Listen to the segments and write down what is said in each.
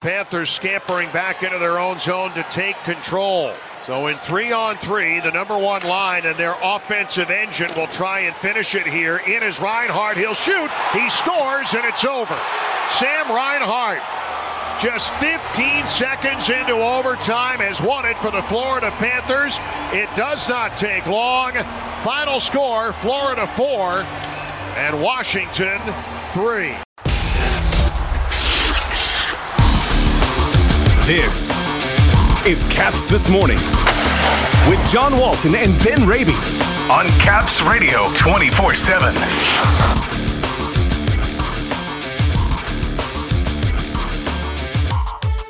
Panthers scampering back into their own zone to take control. So in three on three, the number one line and their offensive engine will try and finish it here. In is Reinhart. He'll shoot. He scores, and it's over. Sam Reinhart, just 15 seconds into overtime, has won it for the Florida Panthers. It does not take long. Final score Florida 4 and Washington 3. This is Caps This Morning with John Walton and Ben Raby on Caps Radio 24 7.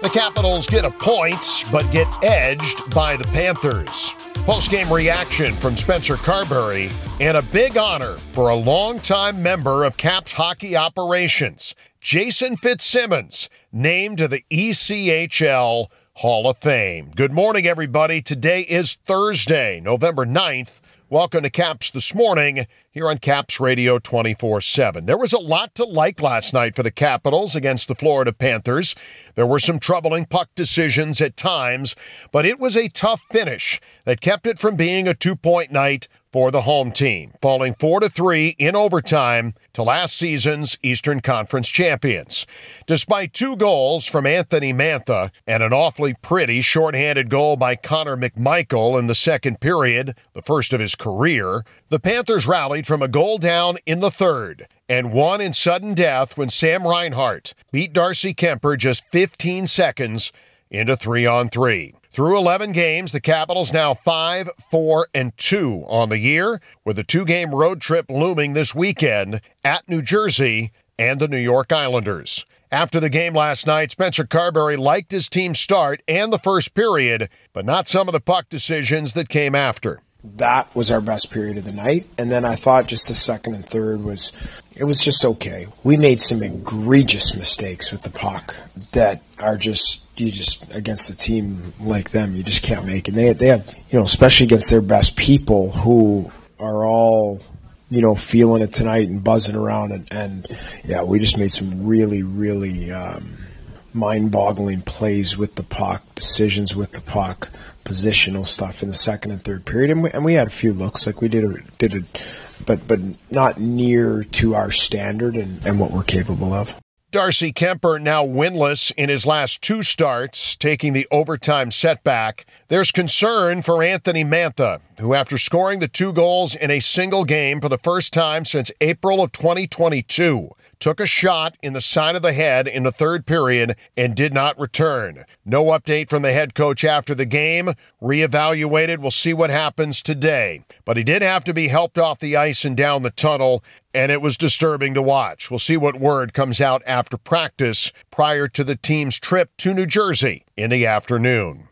The Capitals get a point, but get edged by the Panthers. Post-game reaction from Spencer Carbery and a big honor for a longtime member of Caps hockey operations, Jason Fitzsimmons, named to the ECHL Hall of Fame. Good morning, everybody. Today is Thursday, November 9th. Welcome to Caps This Morning here on Caps Radio 24 7. There was a lot to like last night for the Capitals against the Florida Panthers. There were some troubling puck decisions at times, but it was a tough finish that kept it from being a two point night for the home team, falling 4 to 3 in overtime to last season's Eastern Conference champions. Despite two goals from Anthony Mantha and an awfully pretty shorthanded goal by Connor McMichael in the second period, the first of his career, the Panthers rallied from a goal down in the third and won in sudden death when Sam Reinhart beat Darcy Kuemper just 15 seconds into 3 on 3. Through 11 games, the Capitals now 5, 4, and 2 on the year, with a two game road trip looming this weekend at New Jersey and the New York Islanders. After the game last night, Spencer Carbery liked his team's start and the first period, but not some of the puck decisions that came after. That was our best period of the night. And then I thought just the second and third was it was just okay. We made some egregious mistakes with the puck that are just you just against a team like them, you just can't make it. They they have you know, especially against their best people who are all you know feeling it tonight and buzzing around and, and yeah, we just made some really really um, mind-boggling plays with the puck, decisions with the puck, positional stuff in the second and third period, and we, and we had a few looks like we did a, did it, but but not near to our standard and, and what we're capable of. Darcy Kuemper now winless in his last two starts, taking the overtime setback. There's concern for Anthony Mantha, who, after scoring the two goals in a single game for the first time since April of 2022, took a shot in the side of the head in the third period and did not return. No update from the head coach after the game. Reevaluated. We'll see what happens today. But he did have to be helped off the ice and down the tunnel, and it was disturbing to watch. We'll see what word comes out after practice prior to the team's trip to New Jersey in the afternoon.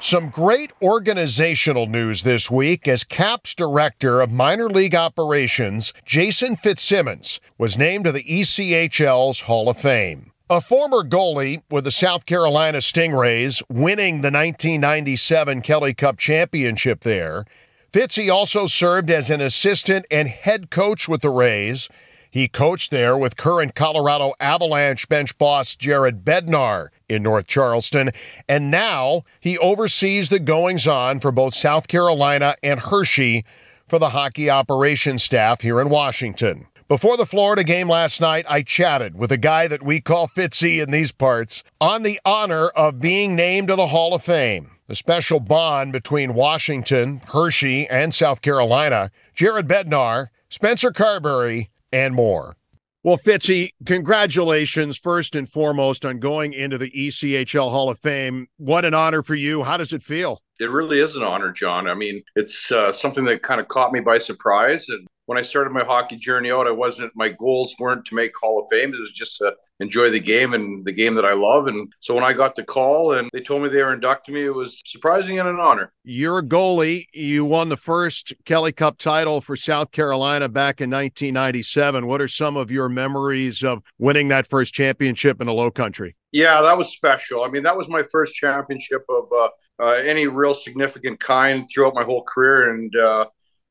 Some great organizational news this week as CAPS Director of Minor League Operations, Jason Fitzsimmons, was named to the ECHL's Hall of Fame. A former goalie with the South Carolina Stingrays, winning the 1997 Kelly Cup championship there, Fitzy also served as an assistant and head coach with the Rays he coached there with current Colorado Avalanche bench boss Jared Bednar in North Charleston, and now he oversees the goings on for both South Carolina and Hershey for the hockey operations staff here in Washington. Before the Florida game last night, I chatted with a guy that we call Fitzy in these parts on the honor of being named to the Hall of Fame. The special bond between Washington, Hershey, and South Carolina, Jared Bednar, Spencer Carbery, and more. Well, Fitzy, congratulations first and foremost on going into the ECHL Hall of Fame. What an honor for you. How does it feel? It really is an honor, John. I mean, it's uh, something that kind of caught me by surprise. And when I started my hockey journey out, I wasn't, my goals weren't to make Hall of Fame. It was just to enjoy the game and the game that I love. And so when I got the call and they told me they were inducting me, it was surprising and an honor. You're a goalie. You won the first Kelly Cup title for South Carolina back in 1997. What are some of your memories of winning that first championship in the low country? Yeah, that was special. I mean, that was my first championship of uh, uh, any real significant kind throughout my whole career. And, uh,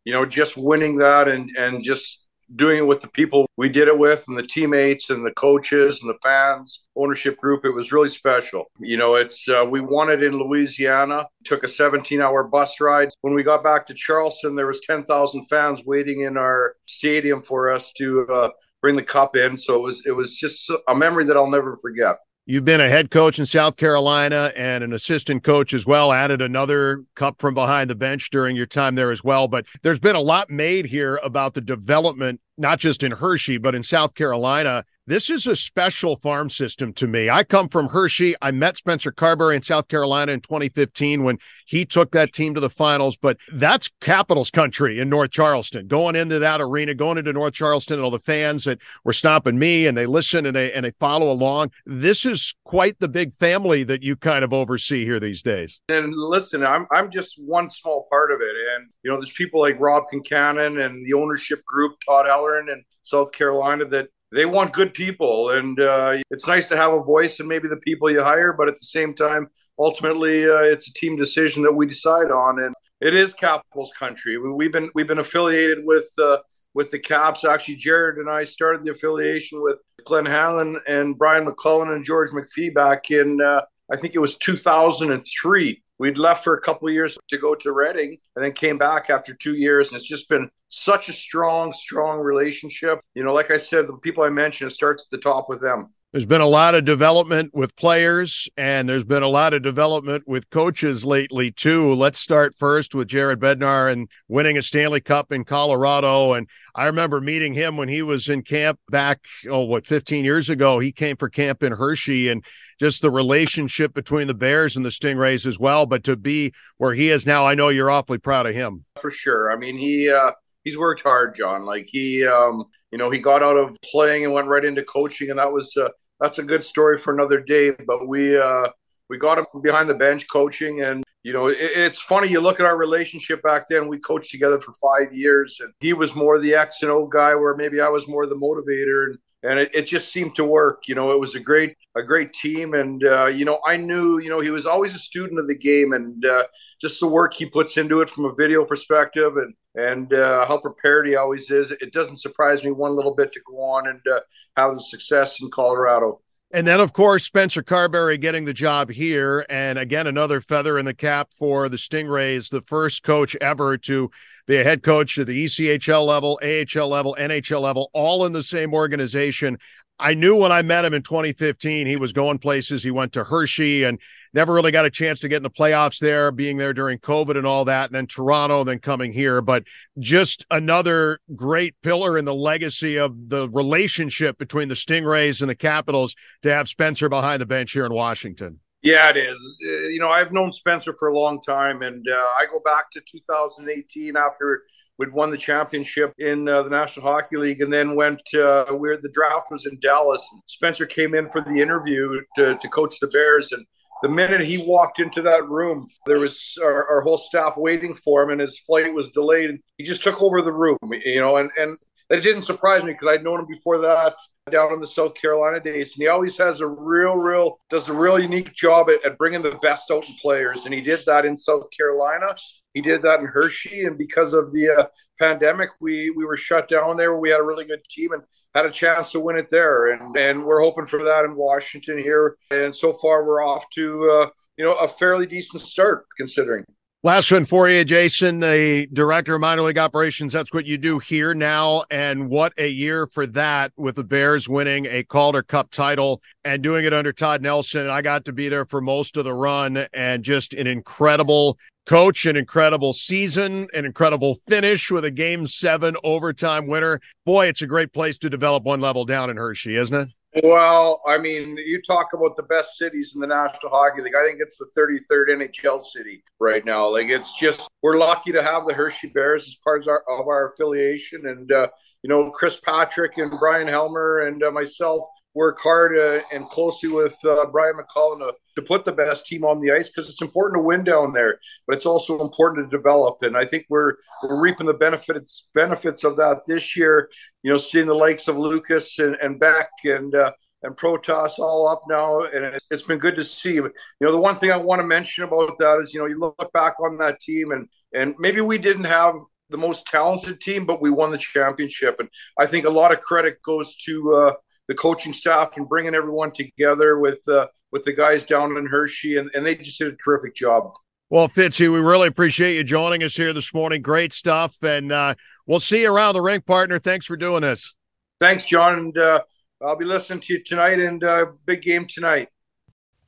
you know, just winning that and, and just doing it with the people we did it with and the teammates and the coaches and the fans ownership group it was really special. You know it's uh, we won it in louisiana took a 17 hour bus ride. When we got back to charleston there was 10000 fans waiting in our stadium for us to uh, bring the cup in. So it was it was just a memory that i'll never forget You've been a head coach in South Carolina and an assistant coach as well, added another cup from behind the bench during your time there as well. But there's been a lot made here about the development, not just in Hershey, but in South Carolina this is a special farm system to me. I come from Hershey. I met Spencer Carbery in South Carolina in 2015 when he took that team to the finals, but that's Capitals country in North Charleston. Going into that arena, going into North Charleston and all the fans that were stopping me and they listen and they and they follow along. This is quite the big family that you kind of oversee here these days. And listen, I'm I'm just one small part of it. And you know, there's people like Rob Concannon and the ownership group, Todd Ellerin and South Carolina that they want good people, and uh, it's nice to have a voice and maybe the people you hire. But at the same time, ultimately, uh, it's a team decision that we decide on, and it is Capitals country. We, have been we've been affiliated with uh, with the Caps. Actually, Jared and I started the affiliation with Glenn Hanlon and Brian MacLellan and George McPhee back in uh, I think it was 2003. We'd left for a couple years to go to Reading and then came back after two years. And it's just been such a strong, strong relationship. You know, like I said, the people I mentioned, it starts at the top with them. There's been a lot of development with players, and there's been a lot of development with coaches lately, too. Let's start first with Jared Bednar and winning a Stanley Cup in Colorado. And I remember meeting him when he was in camp back, oh, what, 15 years ago. He came for camp in Hershey, and just the relationship between the Bears and the Stingrays as well. But to be where he is now, I know you're awfully proud of him. For sure. I mean, he, uh, he's worked hard, John. Like he, um, you know, he got out of playing and went right into coaching, and that was uh, that's a good story for another day. But we uh, we got him behind the bench coaching, and you know, it, it's funny. You look at our relationship back then. We coached together for five years, and he was more the X and O guy, where maybe I was more the motivator, and and it, it just seemed to work. You know, it was a great a great team, and uh, you know, I knew you know he was always a student of the game, and uh, just the work he puts into it from a video perspective, and and uh, how prepared he always is. It doesn't surprise me one little bit to go on and uh, have the success in Colorado. And then, of course, Spencer Carbery getting the job here. And again, another feather in the cap for the Stingrays, the first coach ever to be a head coach at the ECHL level, AHL level, NHL level, all in the same organization. I knew when I met him in 2015, he was going places. He went to Hershey and never really got a chance to get in the playoffs there, being there during COVID and all that, and then Toronto, then coming here. But just another great pillar in the legacy of the relationship between the Stingrays and the Capitals to have Spencer behind the bench here in Washington. Yeah, it is. Uh, you know, I've known Spencer for a long time, and uh, I go back to 2018 after we'd won the championship in uh, the National Hockey League, and then went uh, where the draft was in Dallas. Spencer came in for the interview to, to coach the Bears, and the minute he walked into that room, there was our, our, whole staff waiting for him, and his flight was delayed. And he just took over the room, you know, and and it didn't surprise me because I'd known him before that down in the South Carolina days, and he always has a real, real does a real unique job at, at bringing the best out in players, and he did that in South Carolina. He did that in Hershey, and because of the uh, pandemic, we we were shut down there. We had a really good team and had a chance to win it there, and and we're hoping for that in Washington here. And so far, we're off to uh, you know a fairly decent start considering. Last one for you, Jason, the director of minor league operations. That's what you do here now. And what a year for that with the Bears winning a Calder Cup title and doing it under Todd Nelson. I got to be there for most of the run and just an incredible coach, an incredible season, an incredible finish with a game seven overtime winner. Boy, it's a great place to develop one level down in Hershey, isn't it? Well, I mean, you talk about the best cities in the National Hockey League. I think it's the 33rd NHL city right now. Like, it's just, we're lucky to have the Hershey Bears as part of our, of our affiliation. And, uh, you know, Chris Patrick and Bryan Helmer and uh, myself work hard uh, and closely with uh, Brian MacLellan to, to put the best team on the ice because it's important to win down there, but it's also important to develop. And I think we're we're reaping the benefits benefits of that this year. You know, seeing the likes of Lucas and, and Beck and uh, and Protas all up now, and it's, it's been good to see. You know, the one thing I want to mention about that is, you know, you look back on that team, and and maybe we didn't have the most talented team, but we won the championship. And I think a lot of credit goes to uh, the coaching staff and bringing everyone together with uh, with the guys down in Hershey, and, and they just did a terrific job. Well, Fitzy, we really appreciate you joining us here this morning. Great stuff, and uh, we'll see you around the rink, partner. Thanks for doing this. Thanks, John, and uh, I'll be listening to you tonight. And uh, big game tonight.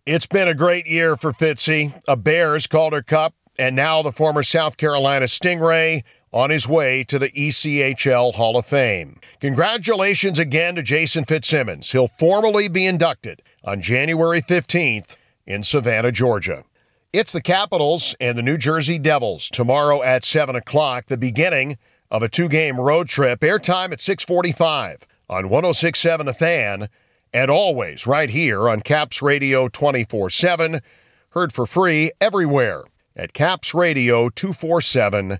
It's been a great year for Fitzy. A Bears Calder Cup, and now the former South Carolina Stingray on his way to the ECHL Hall of Fame. Congratulations again to Jason Fitzsimmons. He'll formally be inducted on January 15th in Savannah, Georgia. It's the Capitals and the New Jersey Devils tomorrow at 7 o'clock, the beginning of a two-game road trip. Airtime at 645 on 1067 A Fan and always right here on Caps Radio 24-7. Heard for free everywhere at capsradio247.com.